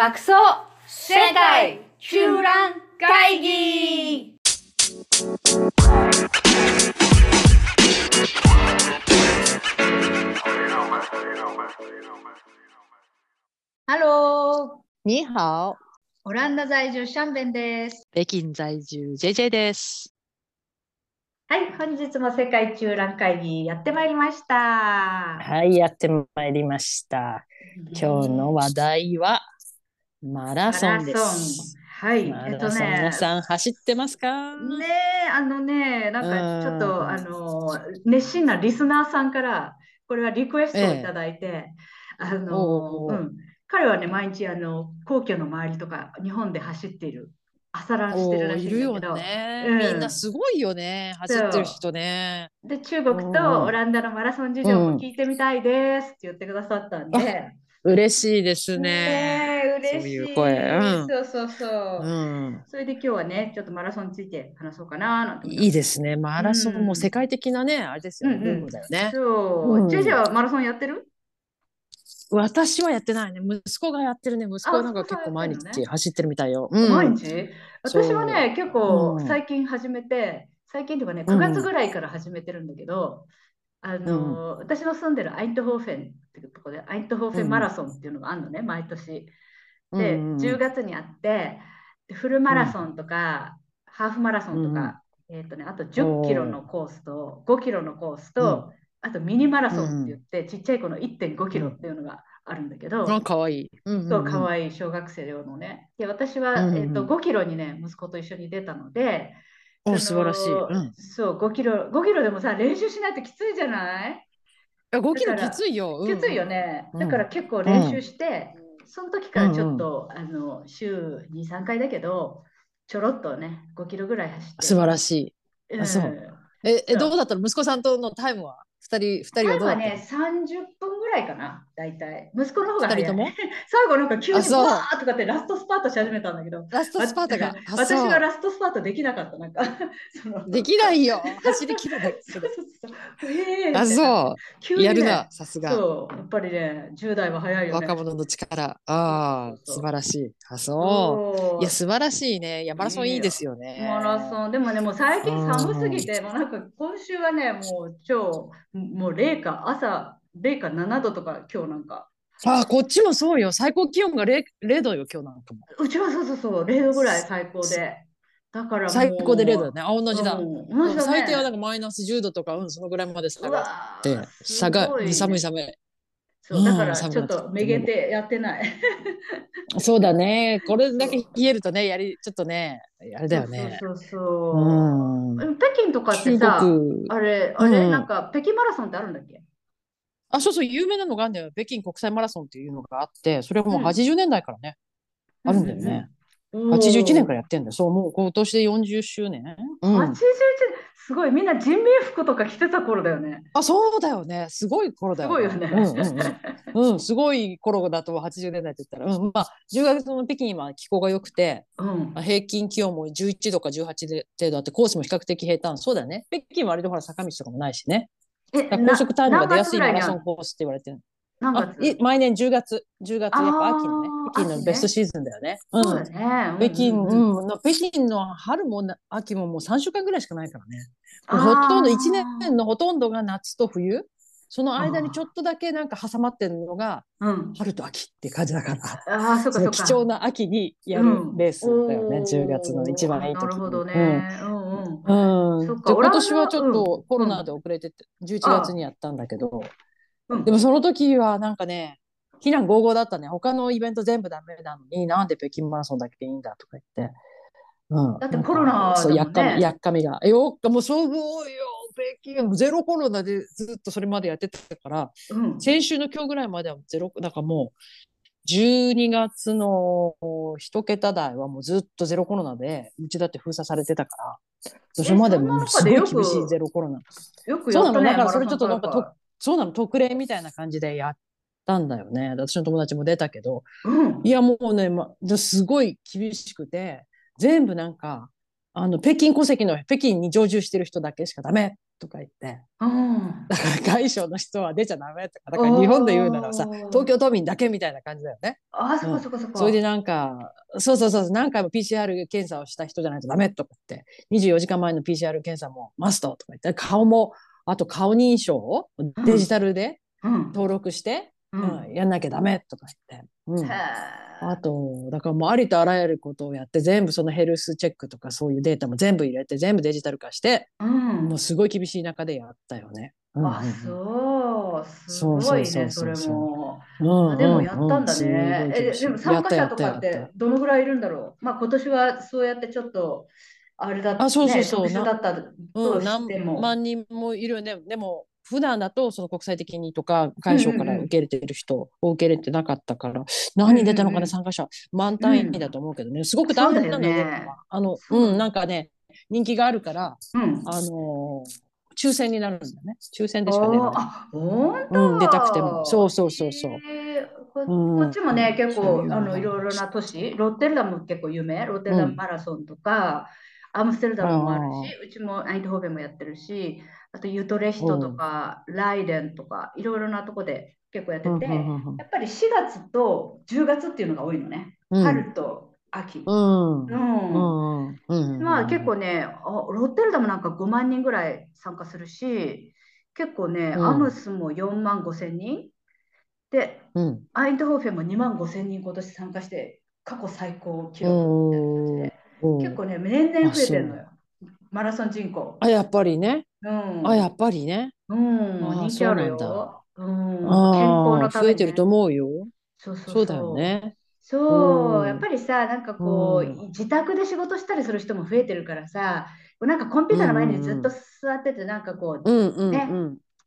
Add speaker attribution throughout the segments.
Speaker 1: 爆走世界中覧会議ハロー
Speaker 2: 你好、
Speaker 1: オランダ在住シャンベンです。
Speaker 2: 北京在住 JJ です。
Speaker 1: はい、本日も世界中覧会議やってまいりました。
Speaker 2: はい、やってまいりました。今日の話題はマラソンです。
Speaker 1: ン。はい、
Speaker 2: マ
Speaker 1: えっと
Speaker 2: ラソン、皆
Speaker 1: ね、
Speaker 2: さん走ってますか？
Speaker 1: ねえ、あのね、なんかちょっ
Speaker 2: うん。
Speaker 1: と、あの、熱心なリスナーさんから、これはリクエストをいただいて、あの、
Speaker 2: おう
Speaker 1: ん、彼はね、毎日、あの、皇居の周りとか、日本で走っている、朝ランしてるらしい
Speaker 2: るよね、
Speaker 1: うん。
Speaker 2: みんなすごいよね。走ってる人ね。
Speaker 1: で、中国
Speaker 2: うん
Speaker 1: とオランダのマラソン事情も聞いてみたいですって言ってくださったんで、
Speaker 2: 嬉しいですね。
Speaker 1: ねえ、嬉しい。
Speaker 2: そういう声うん
Speaker 1: そうそうそう。
Speaker 2: うん、
Speaker 1: それで今日はね、ちょっとマラソンについて話そうかな
Speaker 2: いいですね。マラソンも世界的なね、あれですよね。だよね。
Speaker 1: そうう。
Speaker 2: ん
Speaker 1: ジェジェはマラソンやってる？
Speaker 2: 私はやってないね。息子がやってるね。息子はなんか結構毎日走ってるみたいよ。うん
Speaker 1: 毎日？私はね、結構
Speaker 2: うん
Speaker 1: 最近始めて、最近とかね、
Speaker 2: うん
Speaker 1: 9月ぐらいから始めてるんだけど、あの私の住んでるアイントホーフェンっていうところで、アイントホーフェンマラソンっていうのがあるのね、毎年。で、
Speaker 2: うんうん
Speaker 1: 10月にあって、でフルマラソンとか、ハーフマラソンとか、えっとね、あと10キロのコースと5キロのコースと、あとミニマラソンって言って、ちっちゃい子の1.5キロっていうのがあるんだけど、
Speaker 2: あ、かわいい。うん
Speaker 1: そう、か
Speaker 2: い
Speaker 1: わいい小学生用のね。で、私は、
Speaker 2: うんうん
Speaker 1: えっと、5キロにね、息子と一緒に出たので、
Speaker 2: お、素晴らしい。うん。
Speaker 1: そう、5キロ、5キロでもさ、練習しないときついじゃない
Speaker 2: ？5キロきついよ。
Speaker 1: きついよね。
Speaker 2: うん
Speaker 1: だから結構練習して、その時からちょっと、あの、週2、3回だけど、ちょろっとね、5キロぐらい走って。
Speaker 2: 素晴らしい。
Speaker 1: うん
Speaker 2: あそう。え、え、どうだったの？息子さんとのタイムは？二人、二人
Speaker 1: タイ
Speaker 2: はどうだったの？
Speaker 1: ムはね、30分ぐらいかな、大体。息子の方が早い。最後なんか急にバーとかってラストスパートし始めたんだけど、
Speaker 2: ラストスパートが。あ
Speaker 1: 私がラストスパートできなかった、なんか。
Speaker 2: できないよ。走りきるだけ
Speaker 1: そうそうそう。えー
Speaker 2: あ、
Speaker 1: う。
Speaker 2: そう。
Speaker 1: 急にね
Speaker 2: やるな、さすが。
Speaker 1: そう、やっぱりね、10代は早いよね。
Speaker 2: 若者の力。ああ、素晴らしい。あ、そ。
Speaker 1: そうう
Speaker 2: いや、素晴らしいね。いや、マラソンいいですよね。
Speaker 1: マラソン、でもね、もう最近寒すぎて、もうなんか今週はね、もう超、もう零下、朝零下7度とか、今日なんか。
Speaker 2: あ、こっちもそうよ。最高気温が 0, 0度よ、今日なんかも。
Speaker 1: うちはそうそうそう、0度ぐらい最高で。だからもう
Speaker 2: 最高で0度だね。あ、同じだ。
Speaker 1: うん同じだね
Speaker 2: 最低はなんかマイナス10度とか、うん、そのぐらいまで下がって
Speaker 1: ー、
Speaker 2: 下が寒い寒い。
Speaker 1: そうだから
Speaker 2: うん
Speaker 1: ちょっとめげてやってない。
Speaker 2: そうだね。これだけ冷えるとね、やり、ちょっとね、あれだよね。
Speaker 1: そうそうそう
Speaker 2: うん。
Speaker 1: 北京とかって
Speaker 2: 中
Speaker 1: さ、
Speaker 2: 国。
Speaker 1: あれ、あれ、
Speaker 2: うん
Speaker 1: なんか北京マラソンってあるんだっけ？
Speaker 2: あ、そうそう、有名なのがあるんだよ。北京国際マラソンっていうのがあって、それはもう
Speaker 1: うん
Speaker 2: 80年代からね、あるんだよね。
Speaker 1: うん
Speaker 2: 81年からやってんだよ。そう、もう今年で40周年。うん
Speaker 1: 81年、すごい、みんな人民服とか着てた頃だよね。
Speaker 2: あ、そうだよね。すごい頃だよ
Speaker 1: すごいよね。
Speaker 2: うんうんうん。うん、すごい頃だと80年代って言ったら、うん、まあ、10月の北京は気候が良くて、
Speaker 1: うん
Speaker 2: まあ平均気温も11度か18度程度あって、コースも比較的平坦。そうだよね。北京は割とほら坂道とかもないしね。高速タイムが出やすいマラ
Speaker 1: な
Speaker 2: ソンコースって言われてる。
Speaker 1: 何
Speaker 2: あ
Speaker 1: 月？
Speaker 2: い毎年10月、10月、やっぱ秋のね北京のベストシーズンだよね。
Speaker 1: そう
Speaker 2: うん
Speaker 1: だね。
Speaker 2: 北京、
Speaker 1: うん
Speaker 2: 北京の春もな秋ももう3週間ぐらいしかないからね。ほとんど1年のほとんどが夏と冬。その間にちょっとだけなんか挟まってるのが
Speaker 1: うん。
Speaker 2: 春と秋って感じだから。
Speaker 1: ああ、そっか
Speaker 2: 貴重な秋にやるレースだよね、
Speaker 1: うん
Speaker 2: 10月の一番いい時
Speaker 1: なるほどね。うんうん。
Speaker 2: 今年はちょっとコロナで遅れてて、11月にやったんだけど、
Speaker 1: うん
Speaker 2: でもその時はなんかね、非難合々だったね。他のイベント全部ダメなのに、なんで北京マラソンだけいいんだとか言って。うん。
Speaker 1: だってコロナ
Speaker 2: なんかそう、やっかみ、やっかみが。よっか、もうそうよ、北京、ゼロコロナでずっとそれまでやってたから、
Speaker 1: うん。
Speaker 2: 先週の今日ぐらいまではゼロ、なんかもう、12月の一桁台はもうずっとゼロコロナで、うちだって封鎖されてたから、それまでもうすごい厳しいゼロコロナ。
Speaker 1: よく
Speaker 2: そうなの。だからそれちょっとなんかと、そうなの、特例みたいな感じでやったんだよね。私の友達も出たけど、
Speaker 1: うん
Speaker 2: いやもうね、ま、ですごい厳しくて、全部なんか、あの、北京戸籍の、北京に常住してる人だけしかダメとか言って、
Speaker 1: うん、
Speaker 2: だから外省の人は出ちゃダメとか、だから日本で言うならさ、東京都民だけみたいな感じだよね。
Speaker 1: あ、そこそこそこ。
Speaker 2: それでなんか、そうそうそう、何回も PCR 検査をした人じゃないとダメとか言って、24時間前の PCR 検査もマストとか言って、顔も、あと顔認証をデジタルで登録して、うん、うん、やんなきゃダメとか言って。うん、あと、だからもうありとあらゆることをやって、全部そのヘルスチェックとかそういうデータも全部入れて、全部デジタル化して、うん、もうすごい厳しい中でやったよね。
Speaker 1: うん、あ、そう。すごいね、それも。うん、でもやったんだね。え、でも参加者とかってどのぐらいいるんだろう？まあ今年はそうやってちょっと、あれだった、ね、あ、そうそうそう。だったとしても。
Speaker 2: 何万人もいるよね。でも、普段だとその国際的にとか会場から受け入れてる人を受け入れてなかったから、何人出たのかな、参加者。満単位だと思うけどね。すごく大変なんだよね。あのう。んなんかね人気があるから、うん、あの抽選になるんだね。抽選でしか出ない。あうん、出たくても。そうそうそうそう。
Speaker 1: ここっちもね、結構あのいろいろな都市、ロッテルダム結構有名、ロッテルダムマラソンとか、アムステルダムもあるし、うちもアイントホーベンもやってるし、あとユトレヒトとか、ライデンとか、いろいろなとこで結構やってて、やっぱり4月と10月っていうのが多いのね。春と秋。まあ結構ね、ロッテルダムなんか5万人ぐらい参加するし、結構ね、アムスも4万5千人。で、アイントホーフェンも2万5千人今年参加して、過去最高記録結構ね、年々増えてるのよ。マラソン人口。
Speaker 2: あ、やっぱりね。うん、あ、やっぱりね。
Speaker 1: うん、人気あるよ。
Speaker 2: うん、健康のため、増えてると思うよ。そうそうそうだよね。
Speaker 1: そう、やっぱりさ、なんかこう、自宅で仕事したりする人も増えてるからさ、なんかコンピューターの前にずっと座ってて、なんかこう、ね、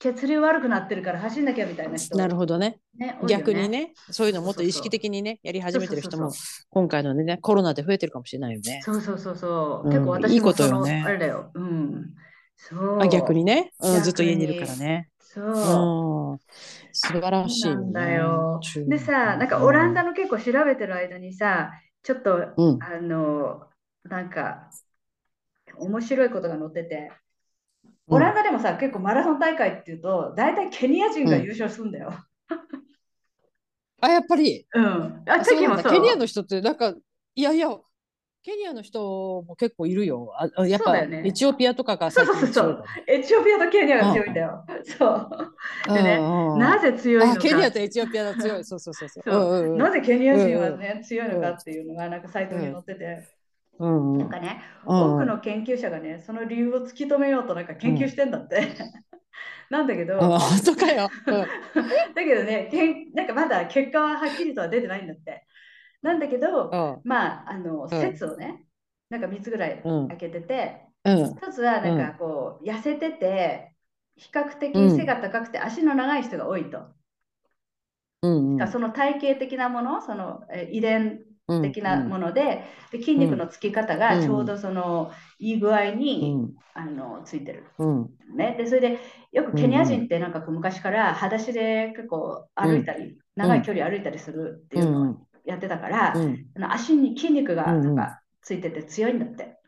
Speaker 1: 血流悪くなってるから走んなきゃみたいな人。
Speaker 2: なるほどね。ね逆にね、そういうのもっと意識的にね、やり始めてる人も、今回のね、コロナで増えてるかもしれないよね。
Speaker 1: そうそうそうそう。結構私もいいことよね。あれだよ。うん。
Speaker 2: そうあ逆にね、うん、ずっと家にいるからね。そう。うん、素晴らしい、ね、
Speaker 1: なんだよ。でさ、なんかオランダの結構調べてる間にさ、ちょっと、うん、あの、なんか、面白いことが載ってて、オランダでもさ、結構マラソン大会っていうと、大体ケニア人が優勝するんだよ。
Speaker 2: あ、やっぱり？
Speaker 1: うん。
Speaker 2: あ、ケニアの人って、なんか、いやいや、ケニアの人も結構いるよ。あやっぱ、ね、エチオピアとかが
Speaker 1: そうそうそうエチオピアとケニアが強いんだよ。そう。でね、なぜ強いのか。
Speaker 2: ケニアとエチオピアが強い。そうそうそうそ
Speaker 1: う。なぜケニア人はね、強いのかっていうのが、なんかサイトに載ってて。うんなんかね、多くの研究者がね、その理由を突き止めようとなんか研究してんだって。なんだけど、
Speaker 2: 本当かよ。
Speaker 1: だけどねけん、なんかまだ結果ははっきりとは出てないんだって。なんだけど、まあ、あの、説をね、なんか3つぐらい開けてて、うん、1つはなんかこう、痩せてて、比較的背が高くて足の長い人が多いと。うんうん、その体型的なもの、その遺伝的なものでうん、で筋肉のつき方がちょうどその、いい具合に、うん、あのついてる、ね。でそれでよくケニア人ってなんか昔から裸足で結構歩いたり、長い距離歩いたりするっていうのをやってたから、うん、足に筋肉がなんかついてて強いんだって。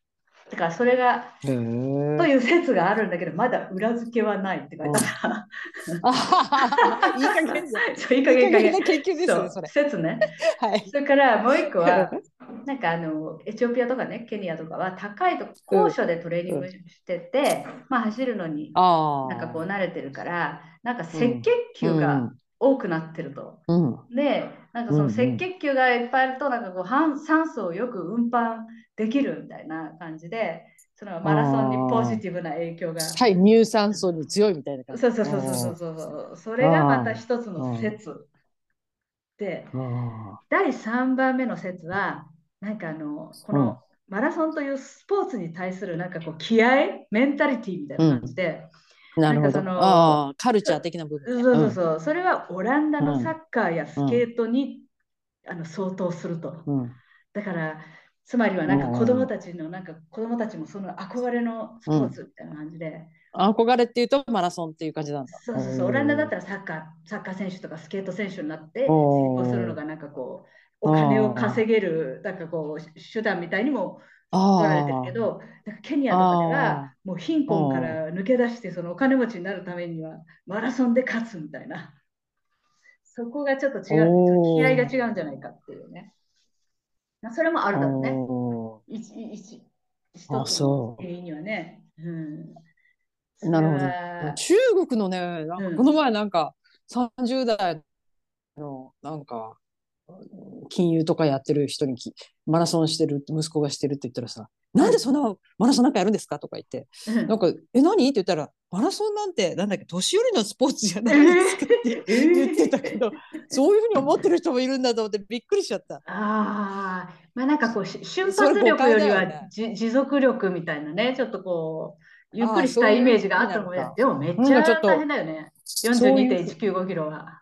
Speaker 1: だからそれが、という説があるんだけど、まだ裏付けはないって書いてあ
Speaker 2: った。いい加減そう、いい加減
Speaker 1: 研究ですね、それ。説ね。はい。それからもう一個は、なんかあの、エチオピアとかね、ケニアとかは高いと高所でトレーニングしてて、まあ走るのになんかこう慣れてるから、なんか赤血球が多くなってると。うん、で、なんかその赤血球がいっぱいあると、なんかこう酸素をよく運搬できるみたいな感じで、そのマラソンにポジティブな影響が。
Speaker 2: はい、乳酸素に強いみたいな感
Speaker 1: じ。そうそうそうそうそうそれがまた一つの説で、第3番目の説は、なんかあの、このマラソンというスポーツに対するなんかこう気合、メンタリティみたいな感じで、
Speaker 2: なるほど。ああ、カルチャー的な部分、
Speaker 1: ね、そうそうそう、うん、それはオランダのサッカーやスケートに、うん、あの相当すると。うん、だから、つまりはなんか子供たちの、なんか子供たちもその憧れのスポーツみたいな感じで。
Speaker 2: 憧れっていうとマラソンっていう感じなんだ。
Speaker 1: そうそうそう、オランダだったらサッカー、サッカー選手とかスケート選手になって成功するのがなんかこう、お金を稼げる、なんかこう、手段みたいにも取られてるけど、だからケニアとかではもう貧困から抜け出してそのお金持ちになるためにはマラソンで勝つみたいな。そこがちょっと違う、気合が違うんじゃないかっていうね。それもあるだろうね。一一一つの原因にはね。うん、
Speaker 2: なるほど。中国のね、なんかこの前なんか30代のなんか金融とかやってる人にマラソンしてる息子がしてるって言ったらさ「なんでそんなマラソンなんかやるんですか?」とか言って「なんかえ何?」って言ったら「マラソンなんてなんだっけ年寄りのスポーツじゃないですか」って言ってたけど、そういうふうに思ってる人もいるんだと思ってびっくりしちゃった。
Speaker 1: あまあなんかこう瞬発力よりは、ね、持続力みたいなねちょっとこうゆっくりしたイメージがあったのででもめっちゃ大変だよね42.195キロは。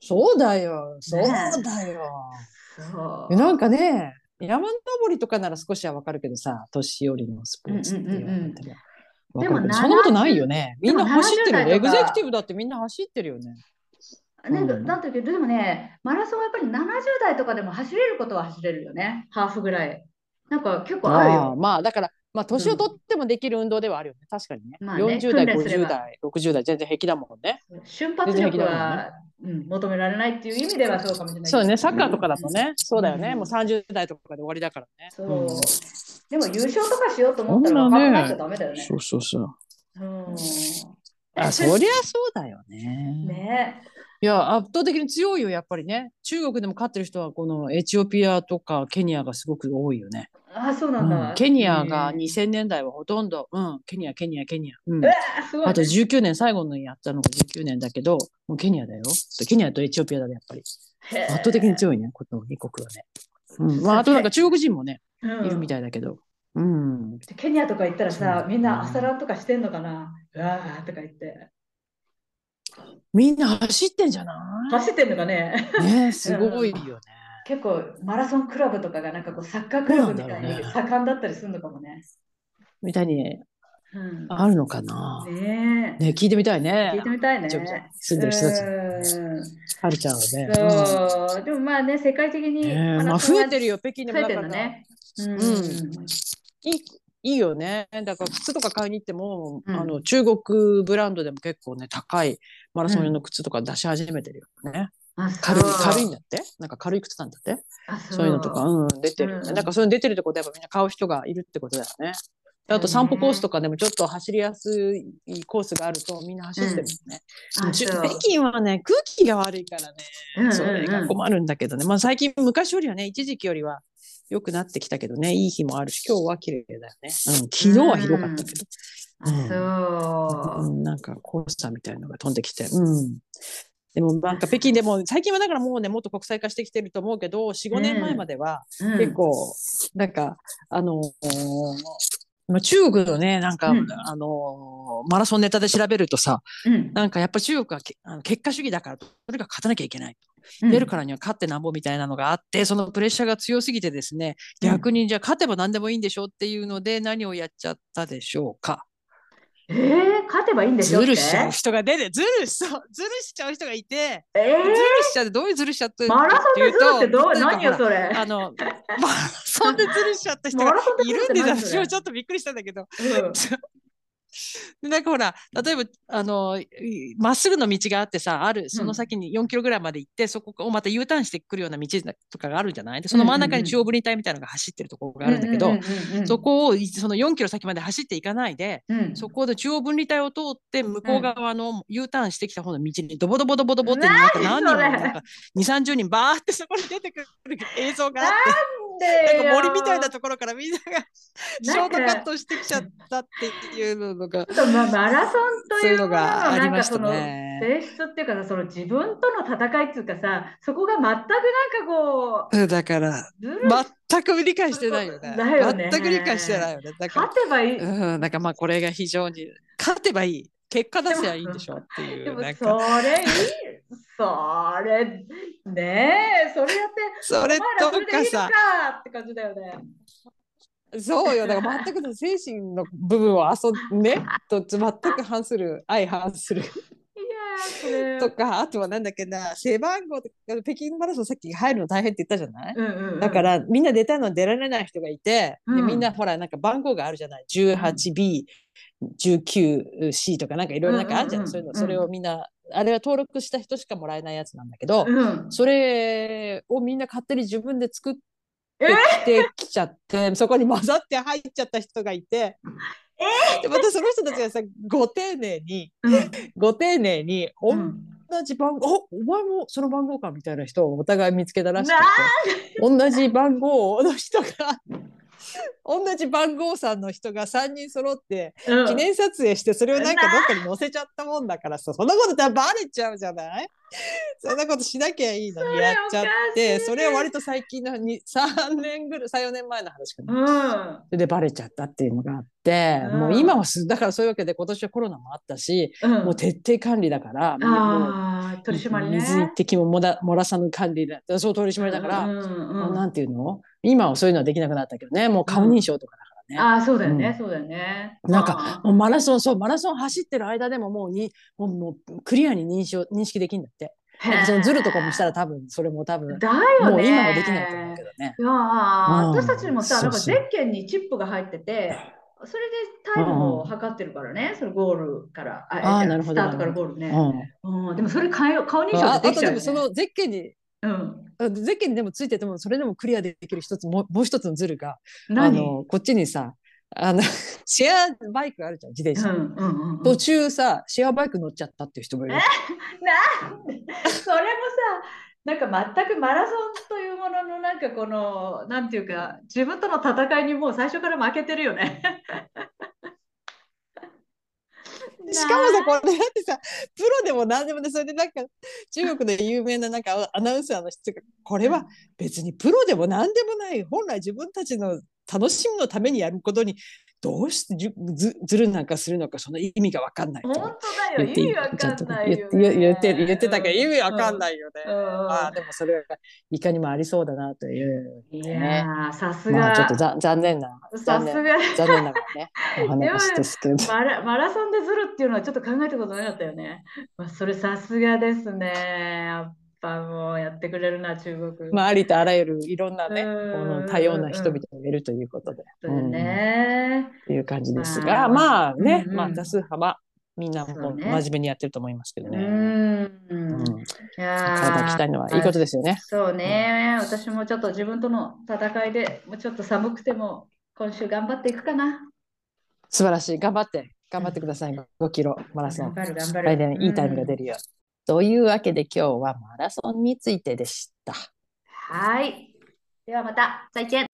Speaker 2: そうだよ、そうだよ。そうなんかね、山登りとかなら少しはわかるけどさ、年寄りのスポーツって言われても。でもそんなことないよね。みんな走ってるよ。エグゼクティブだってみんな走ってるよね。
Speaker 1: ね、うん、だってでもね、マラソンはやっぱり70代とかでも走れることは走れるよね、ハーフぐらい。なんか結構あるよ。
Speaker 2: まあだから、まあ年を取ってもできる運動ではあるよね、確かにね。まあね40代、50代、60代、全然平気だもんね。
Speaker 1: 瞬発力はうん、求められないっていう意味ではそうかもしれない
Speaker 2: そうね、サッカーとかだとね、そうだよね、もう30代とかで終わりだからね。そう。
Speaker 1: でも優勝とかしようと思ったら若くなっちゃダメだよね。
Speaker 2: そうそうそう。うん。あ、そりゃそうだよね。ね。いや、圧倒的に強いよ、やっぱりね。中国でも勝ってる人は、このエチオピアとかケニアがすごく多いよね。
Speaker 1: あ、そうなんだ。
Speaker 2: うん、ケニアが2000年代はほとんど、うん、ケニア、ケニア、ケニア。うん、あと19年、最後のやったのが19年だけど、もうケニアだよ。ケニアとエチオピアだね、やっぱり。圧倒的に強いね、この2国はね。うん、まあ、あとなんか中国人もね、いるみたいだけど。うん、
Speaker 1: ケニアとか行ったらさ、みんな朝ランとかしてんのかな？うわーとか言って。
Speaker 2: みんな走ってんじゃない？
Speaker 1: 走ってんのかね？
Speaker 2: ねすごいよね。
Speaker 1: 結構マラソンクラブとかがなんかこうサッカークラブみたいに盛んだったりするのかもね。
Speaker 2: みたいに、うん、あるのかな。ねね聞いてみたいね。
Speaker 1: 聞いてみたいね。
Speaker 2: 住んでる人たち。はるちゃんはね。
Speaker 1: そう、でもまあね世界的に、
Speaker 2: まあ増えてるよ北京でも増えてるね。うん。いいいいよね。だから靴とか買いに行っても、あの中国ブランドでも結構ね高いマラソン用の靴とか出し始めてるよね。軽い軽いんだって？なんか軽い靴なんだって？そう。いうのとか、うん、出てる、うん、なんかそういうの出てるってことはやっぱみんな買う人がいるってことだよね。あと散歩コースとかでもちょっと走りやすいコースがあるとみんな走ってるもんね。うん、北京はね空気が悪いからね、うんそれが困るんだけどね、まあ、最近昔よりはね一時期よりは良くなってきたけどね。いい日もあるし今日は綺麗だよね、うん、昨日はひどかったけど。うん、そう、うん、なんかコースターみたいのが飛んできて、うん、でもなんか北京でも最近はだからもうねもっと国際化してきてると思うけど45年前までは結構なんか、あのー、中国のねなんか、うん、あのー、マラソンネタで調べるとさ、うん、なんかやっぱ中国はあの結果主義だからとにかく勝たなきゃいけない。出るからには勝ってなんぼみたいなのがあって、そのプレッシャーが強すぎてですね逆にじゃあ勝てば何でもいいんでしょうっていうので何をやっちゃったでしょうか。
Speaker 1: えー、勝てばいいんでしょ
Speaker 2: ずるしちゃう人が出てずるしそうずるしちゃう人がいて、えー、ずるしちゃうどういうずるしちゃって
Speaker 1: マラソンでずるってどう？何よそれ。
Speaker 2: あのマラソンでずるしちゃった人がいるんで私はちょっとびっくりしたんだけど、うん、なんかほら例えばあのまっすぐの道があってさあるその先に4キロぐらいまで行って、うん、そこをまた U ターンしてくるような道とかがあるんじゃない？でその真ん中に中央分離帯みたいなのが走ってるところがあるんだけど、そこをその4キロ先まで走っていかないで、うん、そこで中央分離帯を通って向こう側の U ターンしてきた方の道にドボドボドボドボってなんか何人もなんか2 3 0人バーってそこに出てくる映像があって。なんか森みたいなところからみんながショートカットしてきちゃったっていうのが。
Speaker 1: まあ、マラソンというのがありましたね。性質っていうかその自分との戦いっていうかさそこが全くなんかこ
Speaker 2: うだから全く理解してないよね。よね全く理解してないよね。
Speaker 1: だから勝てばいい。
Speaker 2: うん、なんかまあこれが非常に勝てばいい。結果出せばいいんでしょっていう。でもそれいい。
Speaker 1: それねえそれやって
Speaker 2: それとかさ
Speaker 1: って感じだよね。
Speaker 2: そうよ、だから全くの精神の部分を遊んで、と全く反する、相反する。いとか、あとはなんだっけな、背番号とか、北京マラソンさっき入るの大変って言ったじゃない、うんうんうん、だから、みんな出たいの出られない人がいて、うん、でみんなほら、なんか番号があるじゃない ?18B、19C とかなんかいろいろなんかあるじゃない、そういうの。それをみんな、あれは登録した人しかもらえないやつなんだけど、うん、それをみんな勝手に自分で作ってきてきちゃって、そこに混ざって入っちゃった人がいて、え？ー、でまたその人たちがさご丁寧に、うん、ご丁寧に同じ番号、うん、お前もその番号かみたいな人をお互い見つけたらしくて。同じ番号の人が同じ番号さんの人が3人揃って記念撮影してそれをなんかどっかに載せちゃったもんだからさそんなことってバレちゃうじゃない？そんなことしなきゃいいのにやっちゃってそれは割と最近の3 年ぐらい34年前の話かな、うん、でバレちゃったっていうのがあって、うん、もう今はすだからそういうわけで今年はコロナもあったし、うん、もう徹底管理だからもう取り締まり、ね、水一滴ももだ漏らさぬ管理だそう取り締まりだから、うんうん、なんていうの？今はそういうのはできなくなったけどね。もう顔認証とかだからね。
Speaker 1: ああそうだよね、そうだよね。
Speaker 2: なんかもうマラソンそうマラソン走ってる間でももうにもうもうクリアに認証認識できるんだって。そのズルとかもしたら多分それも多分
Speaker 1: だよ、ね、
Speaker 2: もう今はできないと思うけどね。
Speaker 1: いや、うん、私たちもさなんかゼッケンにチップが入っててそれでタイムを測ってるからね、うん、そのゴールからああなるほどスタートからゴールね。うん、でもそれ顔顔認証できちゃう、ね、あとでも
Speaker 2: そのゼッケンにうん、ゼッケンにでもついててもそれでもクリアできる一つももう一つのズルがあのこっちにさあの シェアバイクあるじゃん自転車、うんうんうん、途中さシェアバイク乗っちゃったっていう人もいる。
Speaker 1: なんそれもさなんか全くマラソンというもののなんかこのなんていうか自分との戦いにもう最初から負けてるよね。
Speaker 2: しかもさ、これだってさ、プロでも何でもね、それでなんか、中国で有名ななんかアナウンサーの人が、これは別にプロでも何でもない、本来自分たちの楽しみのためにやることにどうしてずずるなんかするのかその意味が分かんない
Speaker 1: 本当だよ。意味分かんないよ、
Speaker 2: ね、言って言ってたけど意味分かんないよね、うん、まあでもそれはいかにもありそうだなという、
Speaker 1: ね、いやさすが、ま
Speaker 2: あ、ちょっとざ残念な
Speaker 1: さすが。残
Speaker 2: 念なね お話ですけど。
Speaker 1: マラマラソンでずるっていうのはちょっと考えたことなかったよね、まあ、それさすがですねぱもうやってくれるな中国。
Speaker 2: まあありとあらゆるいろんなねこの多様な人々がいるということで。
Speaker 1: そうね、
Speaker 2: っていう感じですがまあね、まあ多数派はみんなも真面目にやってると思いますけどね。うん。いや体鍛えるのはいいことですよね。
Speaker 1: そうね、私もちょっと自分との戦いでもうちょっと寒くても今週頑張っていくかな。
Speaker 2: 素晴らしい頑張って頑張ってください、5キロマラソン。頑張る頑張る。来年いいタイムが出るよ。というわけで今日はマラソンについてでした。
Speaker 1: はい。ではまた、再見。